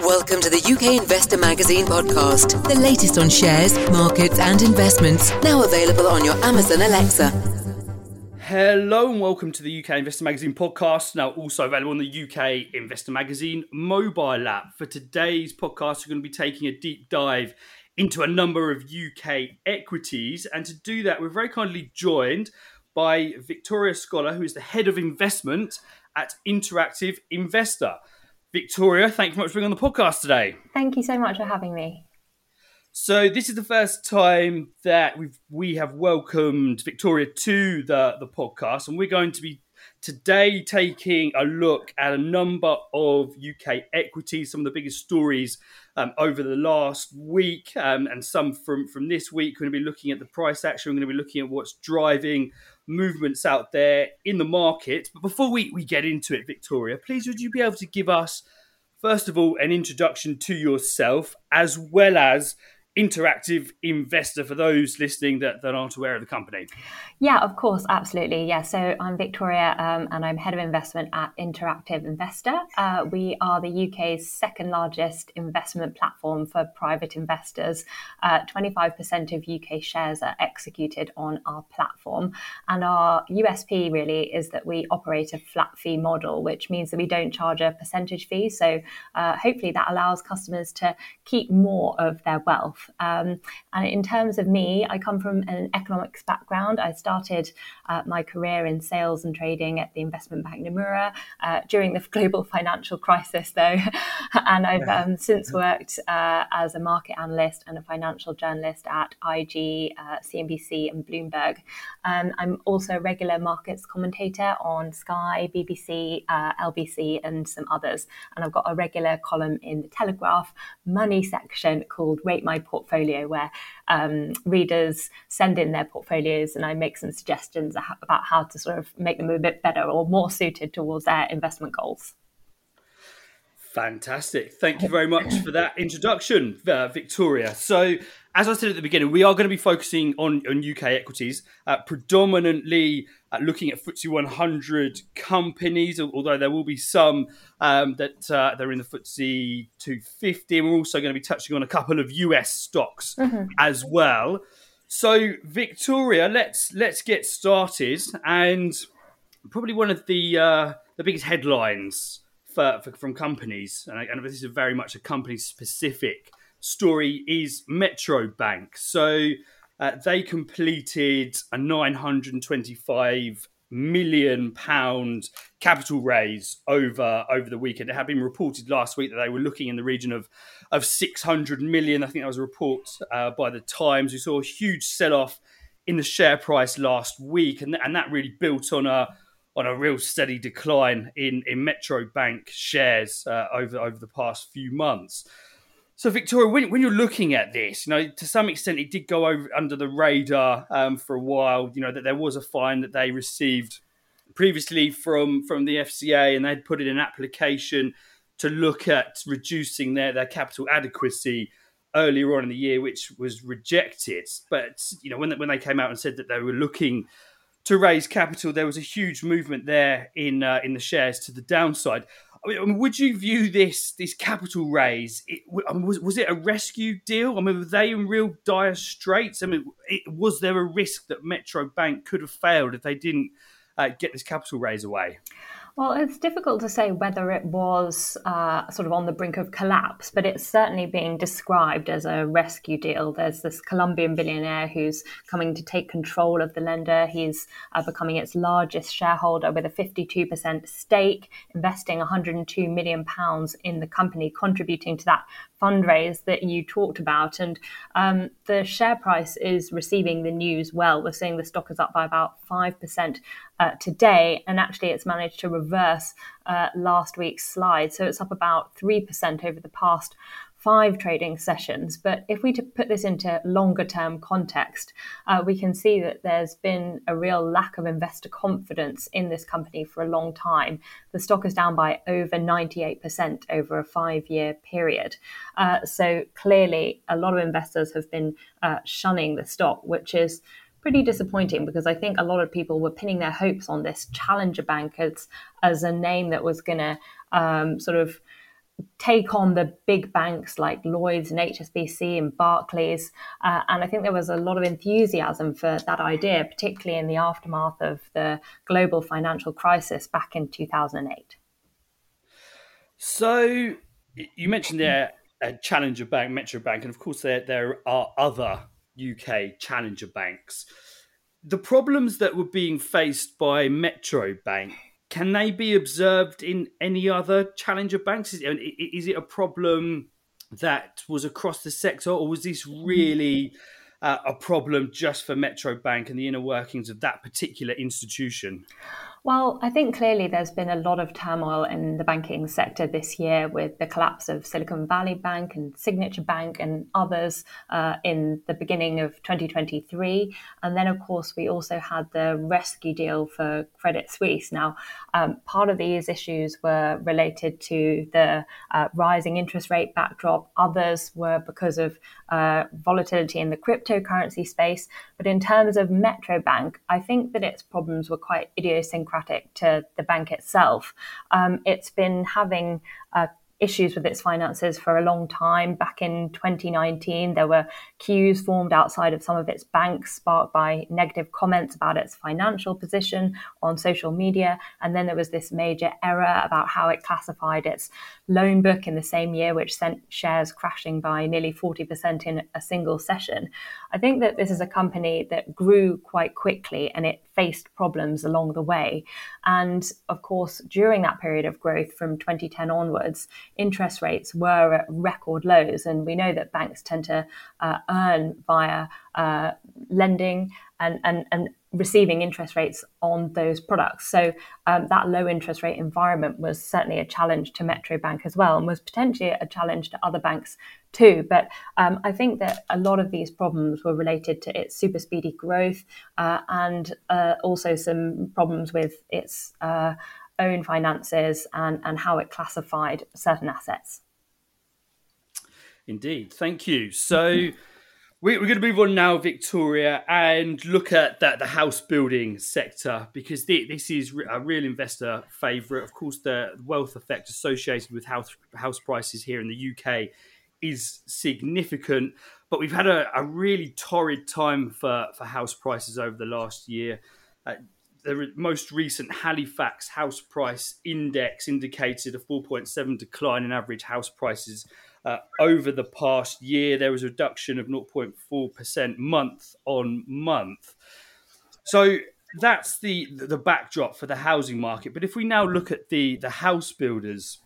Welcome to the UK Investor Magazine podcast, the latest on shares, markets, and investments. Now available on your Amazon Alexa. Hello and welcome to the UK Investor Magazine podcast. Now also available on the UK Investor Magazine mobile app. For today's podcast, we're going to be taking a deep dive into a number of UK equities, and to do that, we're very kindly joined by Victoria Scholar, who is the head of investment at Interactive Investor. Victoria, thank you very much for being on the podcast today. Thank you so much for having me. So this is the first time that we've we have welcomed Victoria to the the podcast, and we're going to be today taking a look at a number of UK equities, some of the biggest stories um, over the last week, um, and some from from this week. We're going to be looking at the price action. We're going to be looking at what's driving movements out there in the market. But before we, we get into it, Victoria, please would you be able to give us, first of all, an introduction to yourself as well as interactive investor for those listening that, that aren't aware of the company? Yeah, of course, absolutely. Yeah, so I'm Victoria um, and I'm head of investment at Interactive Investor. Uh, we are the UK's second largest investment platform for private investors. Uh, 25% of UK shares are executed on our platform. And our USP really is that we operate a flat fee model, which means that we don't charge a percentage fee. So uh, hopefully that allows customers to keep more of their wealth um, and in terms of me, I come from an economics background. I started uh, my career in sales and trading at the investment bank Nomura uh, during the global financial crisis, though. and I've um, since worked uh, as a market analyst and a financial journalist at IG, CNBC, uh, and Bloomberg. Um, I'm also a regular markets commentator on Sky, BBC, uh, LBC, and some others. And I've got a regular column in the Telegraph money section called Rate My portfolio where um, readers send in their portfolios and I make some suggestions about how to sort of make them a bit better or more suited towards their investment goals. Fantastic. Thank you very much for that introduction, uh, Victoria. So, as I said at the beginning, we are going to be focusing on, on UK equities, uh, predominantly uh, looking at FTSE 100 companies, although there will be some um, that uh, they're in the FTSE 250. And we're also going to be touching on a couple of US stocks mm-hmm. as well. So, Victoria, let's let's get started. And probably one of the uh, the biggest headlines for, for, from companies, and, I, and this is very much a company specific story, is Metro Bank. So uh, they completed a 925 million pound capital raise over over the weekend. It had been reported last week that they were looking in the region of of 600 million. I think that was a report uh, by the Times. We saw a huge sell off in the share price last week, and and that really built on a on a real steady decline in, in Metro Bank shares uh, over over the past few months. So, Victoria, when, when, you're looking at this, you know, to some extent, it did go over under the radar um, for a while. You know that there was a fine that they received previously from from the FCA, and they'd put in an application to look at reducing their their capital adequacy earlier on in the year, which was rejected. But you know, when when they came out and said that they were looking to raise capital, there was a huge movement there in uh, in the shares to the downside. I mean, would you view this this capital raise? It, I mean, was was it a rescue deal? I mean, were they in real dire straits? I mean, it, was there a risk that Metro Bank could have failed if they didn't uh, get this capital raise away? Well, it's difficult to say whether it was uh, sort of on the brink of collapse, but it's certainly being described as a rescue deal. There's this Colombian billionaire who's coming to take control of the lender. He's uh, becoming its largest shareholder with a 52% stake, investing 102 million pounds in the company, contributing to that fundraise that you talked about. And um, the share price is receiving the news well. We're seeing the stock is up by about 5% uh, today, and actually it's managed to reverse uh, last week's slide. So it's up about 3% over the past five trading sessions. But if we put this into longer term context, uh, we can see that there's been a real lack of investor confidence in this company for a long time. The stock is down by over 98% over a five year period. Uh, so clearly, a lot of investors have been uh, shunning the stock, which is pretty disappointing because I think a lot of people were pinning their hopes on this challenger bank as, as a name that was going to um, sort of take on the big banks like Lloyd's and HSBC and Barclays. Uh, and I think there was a lot of enthusiasm for that idea, particularly in the aftermath of the global financial crisis back in 2008. So you mentioned there a challenger bank, Metro Bank, and of course there there are other UK challenger banks. The problems that were being faced by Metro Bank can they be observed in any other challenger banks? Is, it a problem that was across the sector, or was this really uh, a problem just for Metro Bank and the inner workings of that particular institution? Well, I think clearly there's been a lot of turmoil in the banking sector this year with the collapse of Silicon Valley Bank and Signature Bank and others uh, in the beginning of 2023. And then, of course, we also had the rescue deal for Credit Suisse. Now, um, part of these issues were related to the uh, rising interest rate backdrop, others were because of uh, volatility in the cryptocurrency space. But in terms of Metro Bank, I think that its problems were quite idiosyncratic idiosyncratic to the bank itself. Um, it's been having a issues with its finances for a long time. Back in 2019, there were queues formed outside of some of its banks, sparked by negative comments about its financial position on social media. And then there was this major error about how it classified its loan book in the same year, which sent shares crashing by nearly 40% in a single session. I think that this is a company that grew quite quickly and it faced problems along the way. And of course, during that period of growth from 2010 onwards, interest rates were at record lows. And we know that banks tend to uh, earn via uh, lending and, and, and receiving interest rates on those products. So um, that low interest rate environment was certainly a challenge to Metro Bank as well, and was potentially a challenge to other banks too. But um, I think that a lot of these problems were related to its super speedy growth uh, and uh, also some problems with its uh, own finances and, and how it classified certain assets. Indeed. Thank you. So we're going to move on now, Victoria, and look at the house building sector because this is a real investor favourite. Of course, the wealth effect associated with house house prices here in the UK is significant, but we've had a, a really torrid time for, for house prices over the last year. Uh, the most recent Halifax house price index indicated a 4.7 decline in average house prices uh, over the past year. There was a reduction of 0.4% month on month. So that's the the backdrop for the housing market. But if we now look at the the house builders,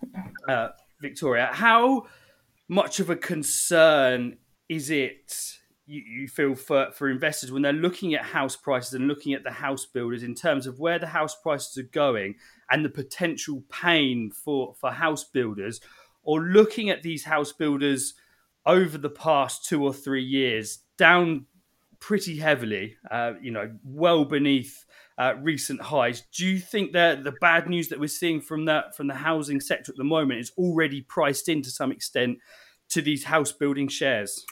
uh, Victoria, how much of a concern is it you, you feel for, for investors when they're looking at house prices and looking at the house builders in terms of where the house prices are going and the potential pain for, for house builders, or looking at these house builders over the past two or three years down pretty heavily, uh, you know, well beneath uh, recent highs. Do you think that the bad news that we're seeing from that from the housing sector at the moment is already priced in to some extent to these house building shares?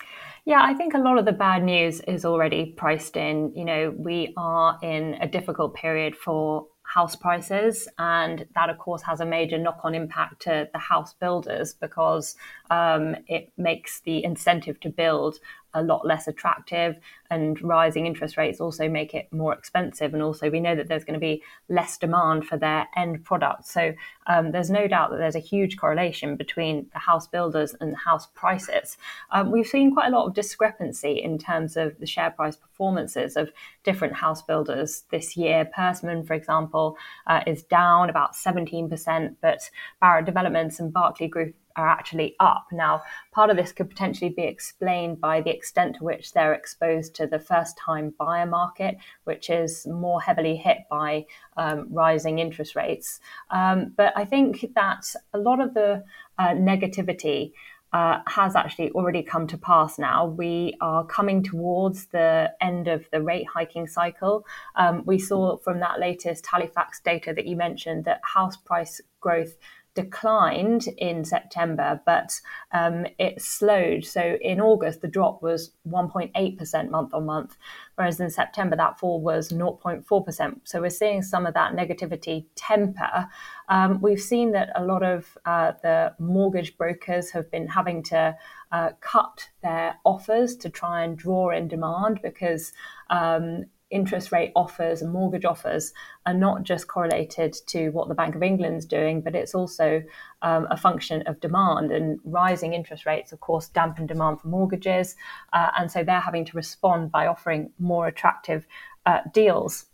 Yeah, I think a lot of the bad news is already priced in. You know, we are in a difficult period for house prices. And that, of course, has a major knock on impact to the house builders because um, it makes the incentive to build a lot less attractive and rising interest rates also make it more expensive and also we know that there's going to be less demand for their end product. So um, there's no doubt that there's a huge correlation between the house builders and the house prices. Um, we've seen quite a lot of discrepancy in terms of the share price performances of different house builders. This year persimmon for example uh, is down about 17% but barratt developments and Berkeley group are actually up. Now, part of this could potentially be explained by the extent to which they're exposed to the first time buyer market, which is more heavily hit by um, rising interest rates. Um, but I think that a lot of the uh, negativity. Uh, has actually already come to pass now. We are coming towards the end of the rate hiking cycle. Um, we saw from that latest Halifax data that you mentioned that house price growth declined in September, but um, it slowed. So in August, the drop was 1.8% month on month, whereas in September, that fall was 0.4%. So we're seeing some of that negativity temper. Um, we've seen that a lot of uh, the mortgage brokers have been having to uh, cut their offers to try and draw in demand because um, interest rate offers and mortgage offers are not just correlated to what the Bank of England's doing, but it's also um, a function of demand. And rising interest rates, of course, dampen demand for mortgages. Uh, and so they're having to respond by offering more attractive uh, deals.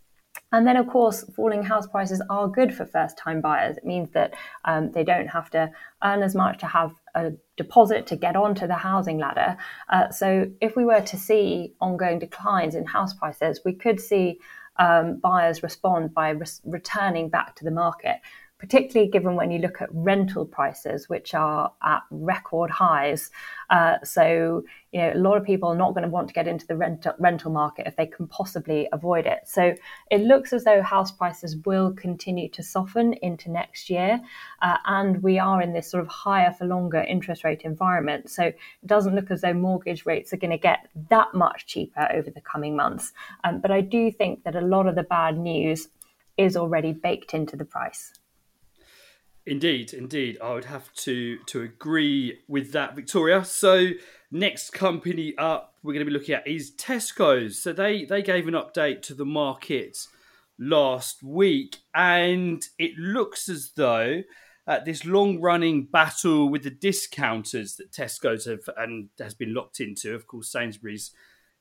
And then, of course, falling house prices are good for first time buyers. It means that um, they don't have to earn as much to have a deposit to get onto the housing ladder. Uh, so, if we were to see ongoing declines in house prices, we could see um, buyers respond by re- returning back to the market particularly given when you look at rental prices, which are at record highs. Uh, so, you know, a lot of people are not going to want to get into the rental rental market if they can possibly avoid it. So, it looks as though house prices will continue to soften into next year, uh, and we are in this sort of higher for longer interest rate environment. So, it doesn't look as though mortgage rates are going to get that much cheaper over the coming months. Um, but I do think that a lot of the bad news is already baked into the price. Indeed, indeed, I would have to to agree with that, Victoria. So next company up we're going to be looking at is Tesco's. So they they gave an update to the market last week, and it looks as though uh, this long running battle with the discounters that Tesco's have and has been locked into. Of course, Sainsbury's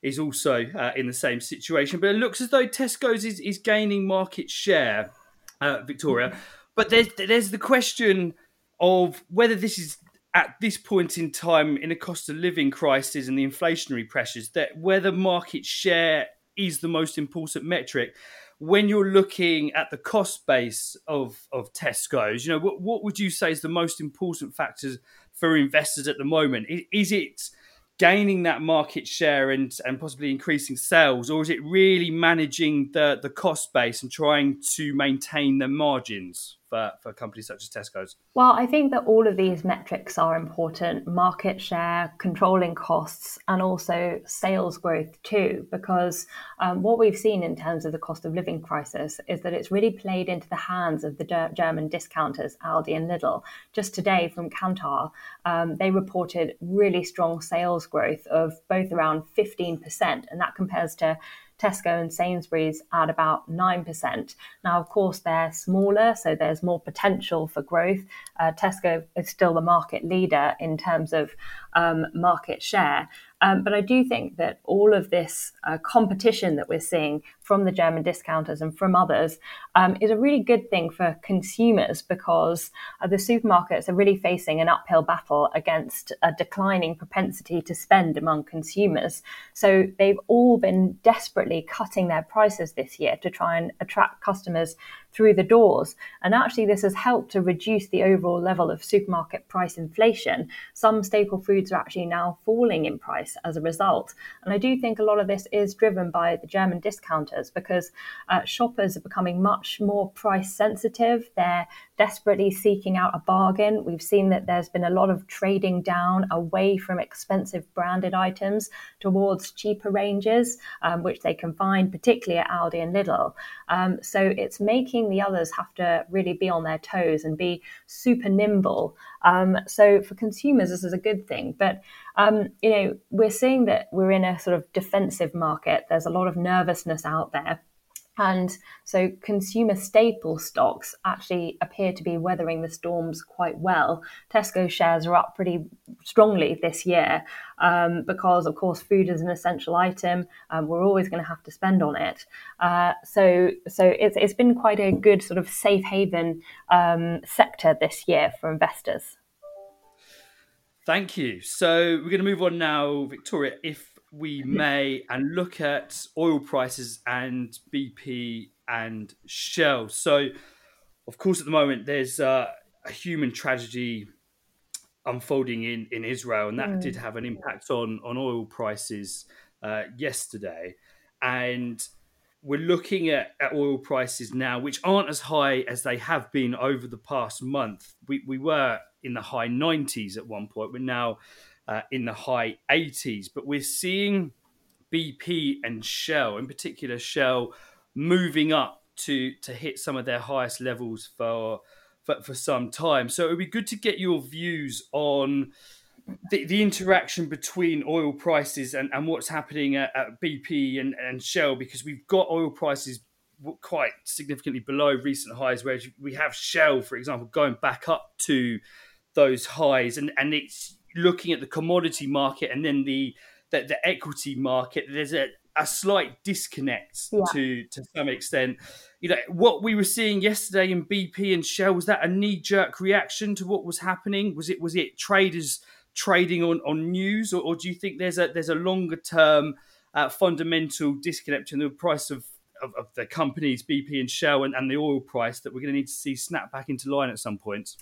is also uh, in the same situation, but it looks as though Tesco's is, is gaining market share. Uh, Victoria. But there's there's the question of whether this is at this point in time in a cost of living crisis and the inflationary pressures that whether market share is the most important metric when you're looking at the cost base of of Tesco's. You know, what, what would you say is the most important factors for investors at the moment? Is it gaining that market share and and possibly increasing sales, or is it really managing the the cost base and trying to maintain the margins? For, for companies such as Tesco's? Well, I think that all of these metrics are important market share, controlling costs, and also sales growth too, because um, what we've seen in terms of the cost of living crisis is that it's really played into the hands of the German discounters, Aldi and Lidl. Just today from Kantar, um, they reported really strong sales growth of both around 15%, and that compares to Tesco and Sainsbury's at about 9%. Now, of course, they're smaller, so there's more potential for growth. Uh, Tesco is still the market leader in terms of um, market share. Um, but I do think that all of this uh, competition that we're seeing from the German discounters and from others um, is a really good thing for consumers because uh, the supermarkets are really facing an uphill battle against a declining propensity to spend among consumers. So they've all been desperately cutting their prices this year to try and attract customers through the doors. And actually, this has helped to reduce the overall level of supermarket price inflation. Some staple foods are actually now falling in price as a result. And I do think a lot of this is driven by the German discounters because uh, shoppers are becoming much more price sensitive. They're desperately seeking out a bargain. We've seen that there's been a lot of trading down away from expensive branded items towards cheaper ranges, um, which they can find particularly at Aldi and Lidl. Um, so it's making the others have to really be on their toes and be super nimble. Um, so for consumers, this is a good thing. But um, you know, we're seeing that we're in a sort of defensive market. There's a lot of nervousness out there. And so consumer staple stocks actually appear to be weathering the storms quite well. Tesco shares are up pretty strongly this year um, because, of course, food is an essential item. Um, we're always going to have to spend on it. Uh, so, so it's, it's been quite a good sort of safe haven um, sector this year for investors. Thank you. So we're going to move on now, Victoria. If we may, and look at oil prices and BP and Shell. So, of course, at the moment, there's uh, a human tragedy unfolding in, in Israel, and that mm. did have an impact on, on oil prices uh, yesterday. And we're looking at, at oil prices now, which aren't as high as they have been over the past month. We, we were in the high 90s at one point. We're now uh, in the high 80s, but we're seeing BP and Shell, in particular Shell, moving up to to hit some of their highest levels for for, for some time. So it would be good to get your views on the, the interaction between oil prices and, and what's happening at, at BP and, and Shell because we've got oil prices quite significantly below recent highs, whereas we have Shell, for example, going back up to those highs, and, and it's looking at the commodity market and then the the, the equity market. There's a, a slight disconnect yeah. to to some extent. You know what we were seeing yesterday in BP and Shell was that a knee jerk reaction to what was happening? Was it was it traders trading on on news, or, or do you think there's a there's a longer term uh, fundamental disconnect in the price of of, of, the companies, BP and Shell, and, and the oil price that we're going to need to see snap back into line at some point?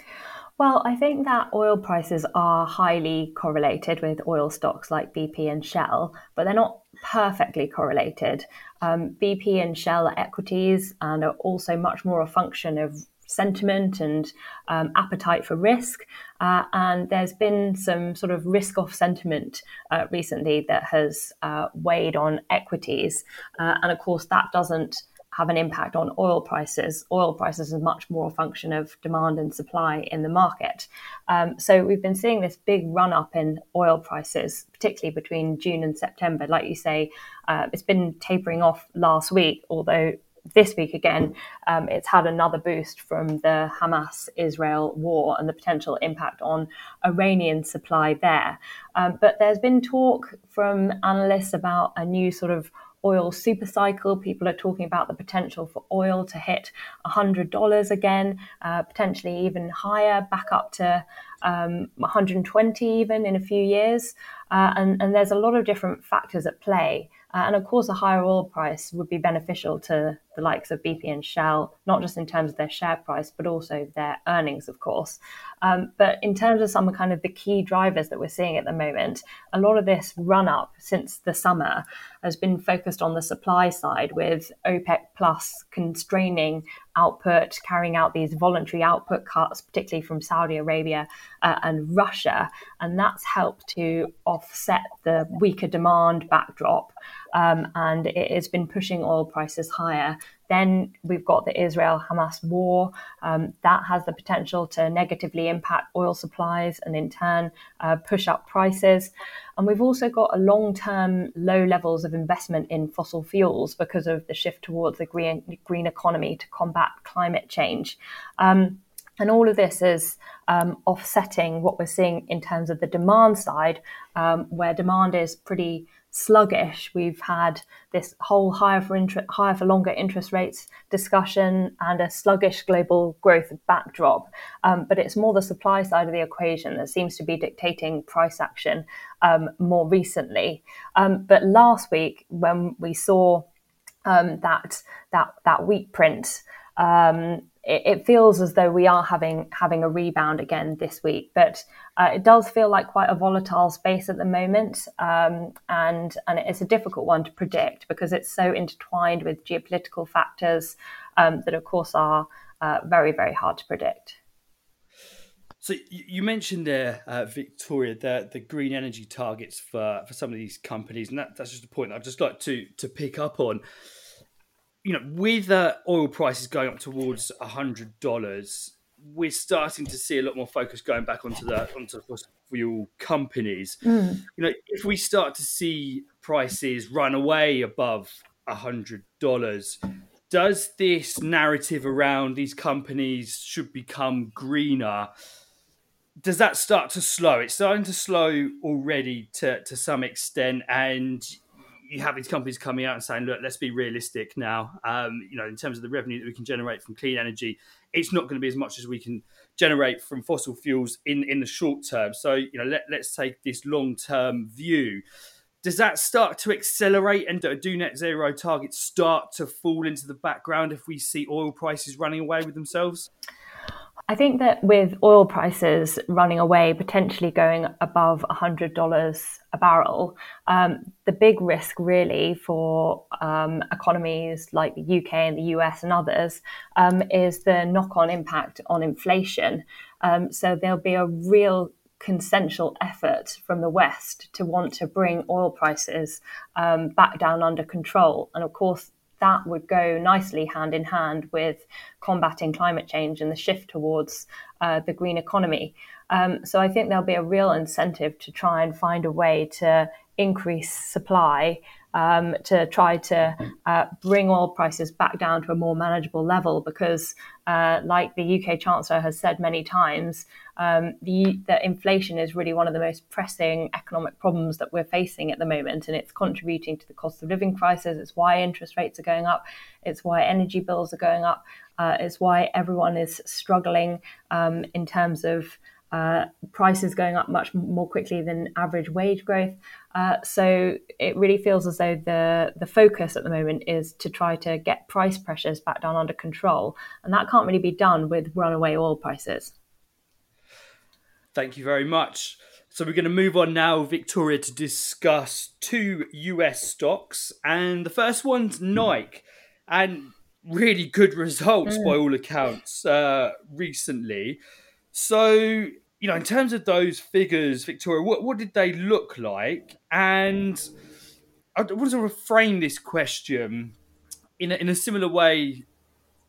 Well, I think that oil prices are highly correlated with oil stocks like BP and Shell, but they're not perfectly correlated. Um, BP and Shell are equities and are also much more a function of sentiment and um, appetite for risk. Uh, and there's been some sort of risk off sentiment uh, recently that has uh, weighed on equities. Uh, and of course, that doesn't have an impact on oil prices. Oil prices is much more a function of demand and supply in the market. Um, so we've been seeing this big run up in oil prices, particularly between June and September. Like you say, uh, it's been tapering off last week, although this week again, um, it's had another boost from the Hamas Israel war and the potential impact on Iranian supply there. Um, but there's been talk from analysts about a new sort of oil super cycle. People are talking about the potential for oil to hit $100 again, uh, potentially even higher, back up to um, 120 even in a few years. Uh, and, and there's a lot of different factors at play. Uh, and of course, a higher oil price would be beneficial to the likes of BP and Shell, not just in terms of their share price, but also their earnings, of course. Um, but in terms of some kind of the key drivers that we're seeing at the moment, a lot of this run up since the summer has been focused on the supply side, with OPEC Plus constraining output, carrying out these voluntary output cuts, particularly from Saudi Arabia uh, and Russia. And that's helped to offset the weaker demand backdrop. Um, and it has been pushing oil prices higher. Then we've got the Israel Hamas war. Um, that has the potential to negatively impact oil supplies and in turn uh, push up prices. And we've also got a long term low levels of investment in fossil fuels because of the shift towards the green, green economy to combat climate change. Um, and all of this is um, offsetting what we're seeing in terms of the demand side, um, where demand is pretty sluggish. We've had this whole higher for inter- higher for longer interest rates discussion and a sluggish global growth backdrop. Um, but it's more the supply side of the equation that seems to be dictating price action um, more recently. Um, but last week, when we saw um, that that that weak print. Um, it, feels as though we are having having a rebound again this week, but uh, it does feel like quite a volatile space at the moment, um, and and it's a difficult one to predict because it's so intertwined with geopolitical factors um, that, of course, are uh, very very hard to predict. So you mentioned there, uh, Victoria, the, the green energy targets for, for some of these companies, and that, that's just a point I'd just like to to pick up on you know, with uh, oil prices going up towards a hundred dollars, we're starting to see a lot more focus going back onto the onto fossil fuel companies. Mm. You know, if we start to see prices run away above a hundred dollars, does this narrative around these companies should become greener? Does that start to slow? It's starting to slow already to to some extent, and you have these companies coming out and saying, look, let's be realistic now. Um, you know, in terms of the revenue that we can generate from clean energy, it's not going to be as much as we can generate from fossil fuels in, in the short term. So, you know, let, let's take this long term view. Does that start to accelerate and do net zero targets start to fall into the background if we see oil prices running away with themselves? I think that with oil prices running away, potentially going above $100 a barrel, um, the big risk really for um, economies like the UK and the US and others um, is the knock on impact on inflation. Um, so there'll be a real consensual effort from the West to want to bring oil prices um, back down under control. And of course, that would go nicely hand in hand with combating climate change and the shift towards uh, the green economy. Um, so I think there'll be a real incentive to try and find a way to increase supply um, to try to uh, bring oil prices back down to a more manageable level because, uh, like the UK Chancellor has said many times, um, the, the, inflation is really one of the most pressing economic problems that we're facing at the moment, and it's contributing to the cost of living crisis. It's why interest rates are going up. It's why energy bills are going up. Uh, it's why everyone is struggling um, in terms of uh, prices going up much more quickly than average wage growth. Uh, so it really feels as though the the focus at the moment is to try to get price pressures back down under control, and that can't really be done with runaway oil prices. Thank you very much. So we're going to move on now, Victoria, to discuss two US stocks, and the first one's Nike, and really good results mm. by all accounts uh, recently. So you know, in terms of those figures, Victoria, what, what did they look like? And I want to reframe this question in a, in a similar way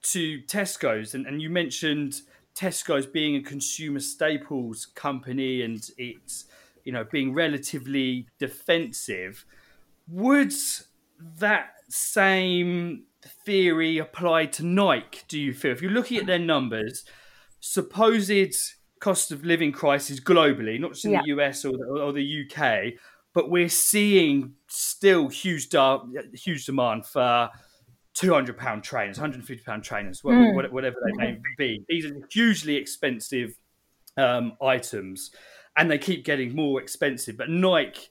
to Tesco's. And, and you mentioned Tesco's being a consumer staples company and it's, you know, being relatively defensive. Would that same theory apply to Nike, do you feel? If you're looking at their numbers, supposed cost of living crisis globally, not just in yeah. the US or the, or the, UK, but we're seeing still huge huge demand for 200 pound trainers, 150 pound trainers, mm. whatever they may be. These are hugely expensive um, items, and they keep getting more expensive. But Nike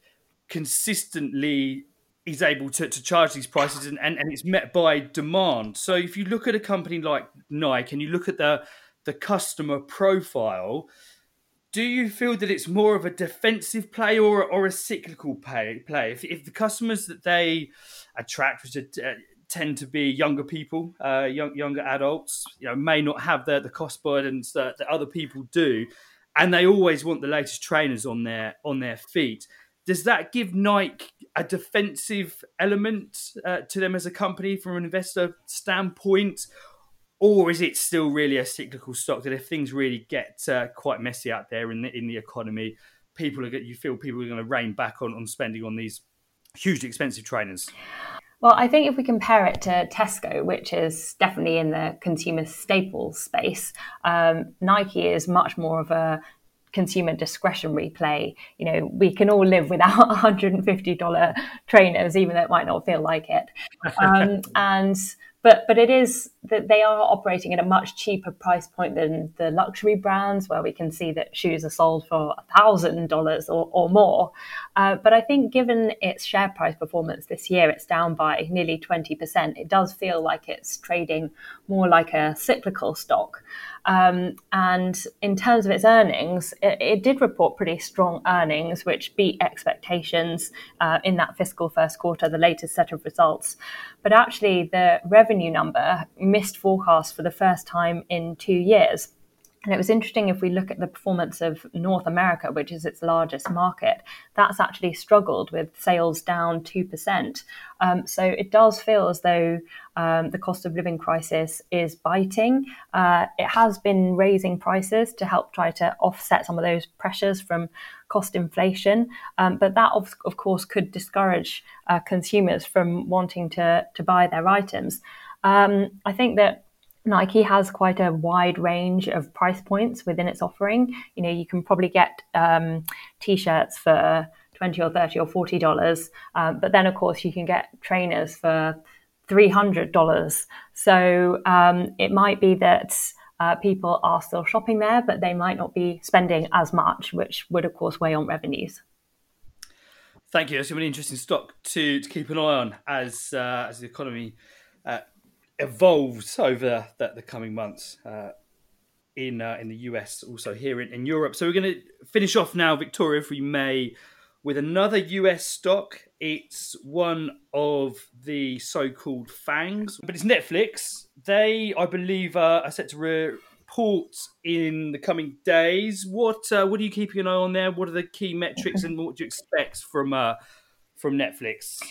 consistently is able to, to charge these prices, and, and, and it's met by demand. So if you look at a company like Nike and you look at the the customer profile, do you feel that it's more of a defensive play or, or a cyclical play? play? If, if the customers that they attract, which are, uh, tend to be younger people, uh, young, younger adults, you know, may not have the, the cost burdens that, that other people do, and they always want the latest trainers on their on their feet. Does that give Nike a defensive element uh, to them as a company from an investor standpoint, or is it still really a cyclical stock that if things really get uh, quite messy out there in the in the economy, people are you feel people are going to rein back on on spending on these hugely expensive trainers? Well, I think if we compare it to Tesco, which is definitely in the consumer staples space, um, Nike is much more of a consumer discretionary play. You know, we can all live without $150 trainers, even though it might not feel like it. Um, and but but it is that they are operating at a much cheaper price point than the luxury brands, where we can see that shoes are sold for thousand dollars or more. Uh, but I think, given its share price performance this year, it's down by nearly twenty percent. It does feel like it's trading more like a cyclical stock. Um, and in terms of its earnings, it, it, did report pretty strong earnings, which beat expectations uh, in that fiscal first quarter, the latest set of results. But actually, the revenue number missed forecasts for the first time in two years. And it was interesting if we look at the performance of North America, which is its largest market, that's actually struggled with sales down 2%. Um, so it does feel as though um, the cost of living crisis is biting. Uh, it has been raising prices to help try to offset some of those pressures from cost inflation. Um, but that, of, of, course, could discourage uh, consumers from wanting to, to buy their items. Um, I think that Nike has quite a wide range of price points within its offering. You know, you can probably get um, t-shirts for twenty or thirty or forty dollars, um, but then of course you can get trainers for three hundred dollars. So um, it might be that uh, people are still shopping there, but they might not be spending as much, which would of course weigh on revenues. Thank you. That's a really interesting stock to, to keep an eye on as uh, as the economy uh, evolves over the, the coming months. Uh, in uh, in the US, also here in, in Europe. So we're going to finish off now, Victoria, if we may, with another US stock. It's one of the so-called FAANGs, but it's Netflix. They, I believe, uh, are set to report in the coming days. What uh, what are you keeping an eye on there? What are the key metrics, and what do you expect from uh, from Netflix?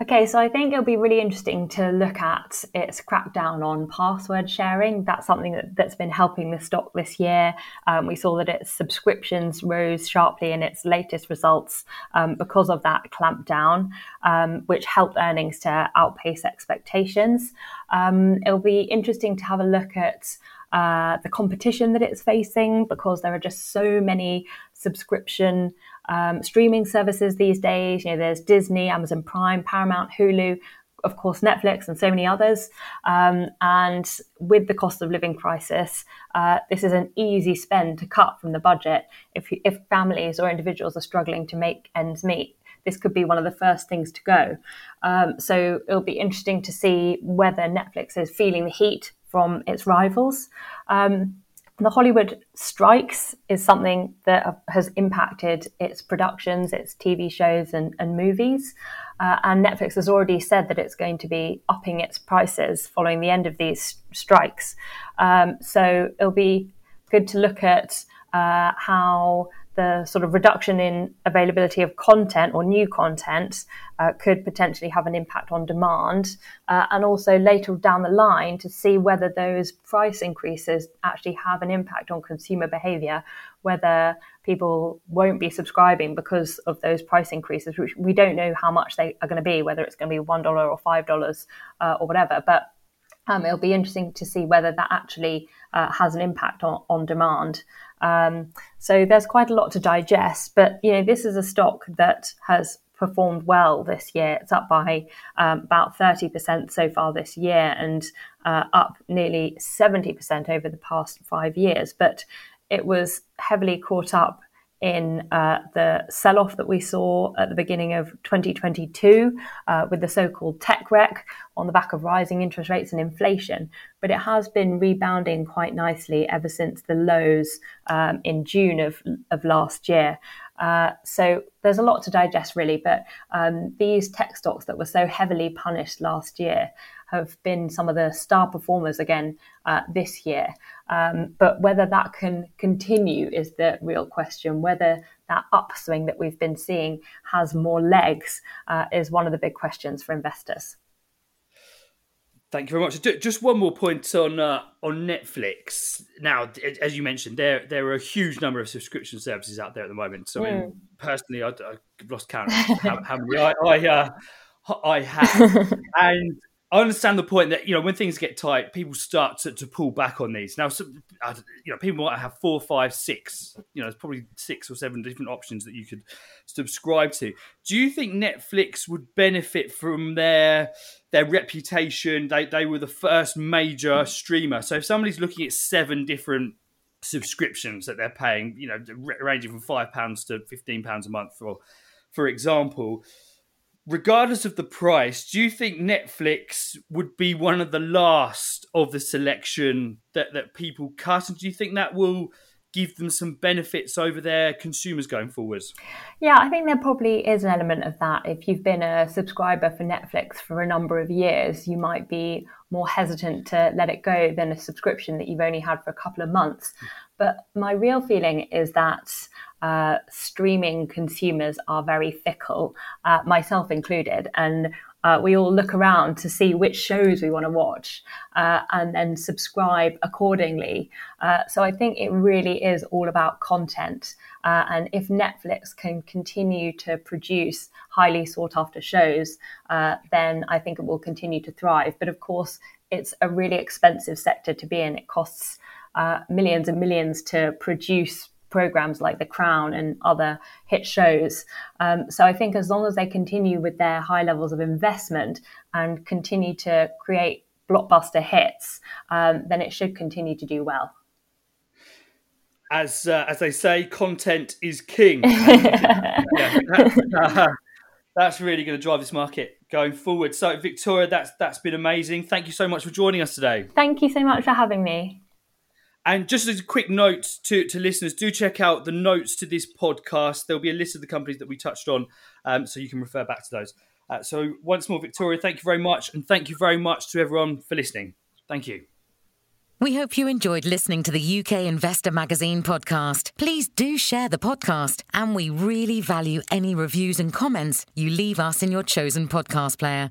Okay, so I think it'll be really interesting to look at its crackdown on password sharing. That's something that, has been helping the stock this year. Um, we saw that its subscriptions rose sharply in its latest results um, because of that clampdown, um, which helped earnings to outpace expectations. Um, it'll be interesting to have a look at uh, the competition that it's facing because there are just so many subscription um, streaming services these days. You know, there's Disney, Amazon Prime, Paramount, Hulu, of course, Netflix, and so many others. Um, and with the cost of living crisis, uh, this is an easy spend to cut from the budget. If, if families or individuals are struggling to make ends meet, this could be one of the first things to go. Um, so it'll be interesting to see whether Netflix is feeling the heat from its rivals. Um, the Hollywood strikes is something that has impacted its productions, its TV shows, and, and movies. Uh, and Netflix has already said that it's going to be upping its prices following the end of these strikes. Um, so it'll be good to look at uh, how the sort of reduction in availability of content or new content uh, could potentially have an impact on demand, uh, and also later down the line to see whether those price increases actually have an impact on consumer behavior, whether people won't be subscribing because of those price increases, which we don't know how much they are going to be, whether it's going to be $1 or $5 uh, or whatever. But um, it'll be interesting to see whether that actually uh, has an impact on, on demand. Um, so there's quite a lot to digest, but you know this is a stock that has performed well this year. It's up by um, about 30% so far this year and uh, up nearly 70% over the past five years. But it was heavily caught up in uh, the sell off that we saw at the beginning of 2022 uh, with the so called tech wreck on the back of rising interest rates and inflation. But it has been rebounding quite nicely ever since the lows um, in June of, of last year. Uh, so there's a lot to digest, really. But um, these tech stocks that were so heavily punished last year have been some of the star performers again uh, this year. Um, but whether that can continue is the real question. Whether that upswing that we've been seeing has more legs uh, is one of the big questions for investors. Thank you very much. Just one more point on uh, on Netflix. Now, as you mentioned, there there are a huge number of subscription services out there at the moment. So, mm. I mean, hmm. personally, I, have lost count how, how many I I, uh, I have, and I understand the point that you know when things get tight, people start to, to pull back on these. Now, you know, people might have four, five, six. You know, there's probably six or seven different options that you could subscribe to. Do you think Netflix would benefit from their their reputation? They they were the first major streamer. So if somebody's looking at seven different subscriptions that they're paying, you know, ranging from five pounds to fifteen pounds a month, for for example regardless of the price, do you think Netflix would be one of the last of the selection that, that people cut? And do you think that will give them some benefits over their consumers going forwards? Yeah, I think there probably is an element of that. If you've been a subscriber for Netflix for a number of years, you might be more hesitant to let it go than a subscription that you've only had for a couple of months. But my real feeling is that uh, streaming consumers are very fickle, uh, myself included, and uh, we all look around to see which shows we want to watch uh, and then subscribe accordingly. Uh, so I think it really is all about content. Uh, and if Netflix can continue to produce highly sought after shows, then I think it will continue to thrive. But of course, it's a really expensive sector to be in. It costs millions and millions to produce programs like The Crown and other hit shows. Um, so I think as long as they continue with their high levels of investment and continue to create blockbuster hits, um, then it should continue to do well. As uh, as they say, content is king. yeah, that's, uh, that's really going to drive this market going forward. So, Victoria, that's that's been amazing. Thank you so much for joining us today. Thank you so much for having me. And just as a quick note to, to listeners, do check out the notes to this podcast. There'll be a list of the companies that we touched on, um, so you can refer back to those. Uh, so, once more, Victoria, thank you very much. And thank you very much to everyone for listening. Thank you. We hope you enjoyed listening to the UK Investor Magazine podcast. Please do share the podcast, and we really value any reviews and comments you leave us in your chosen podcast player.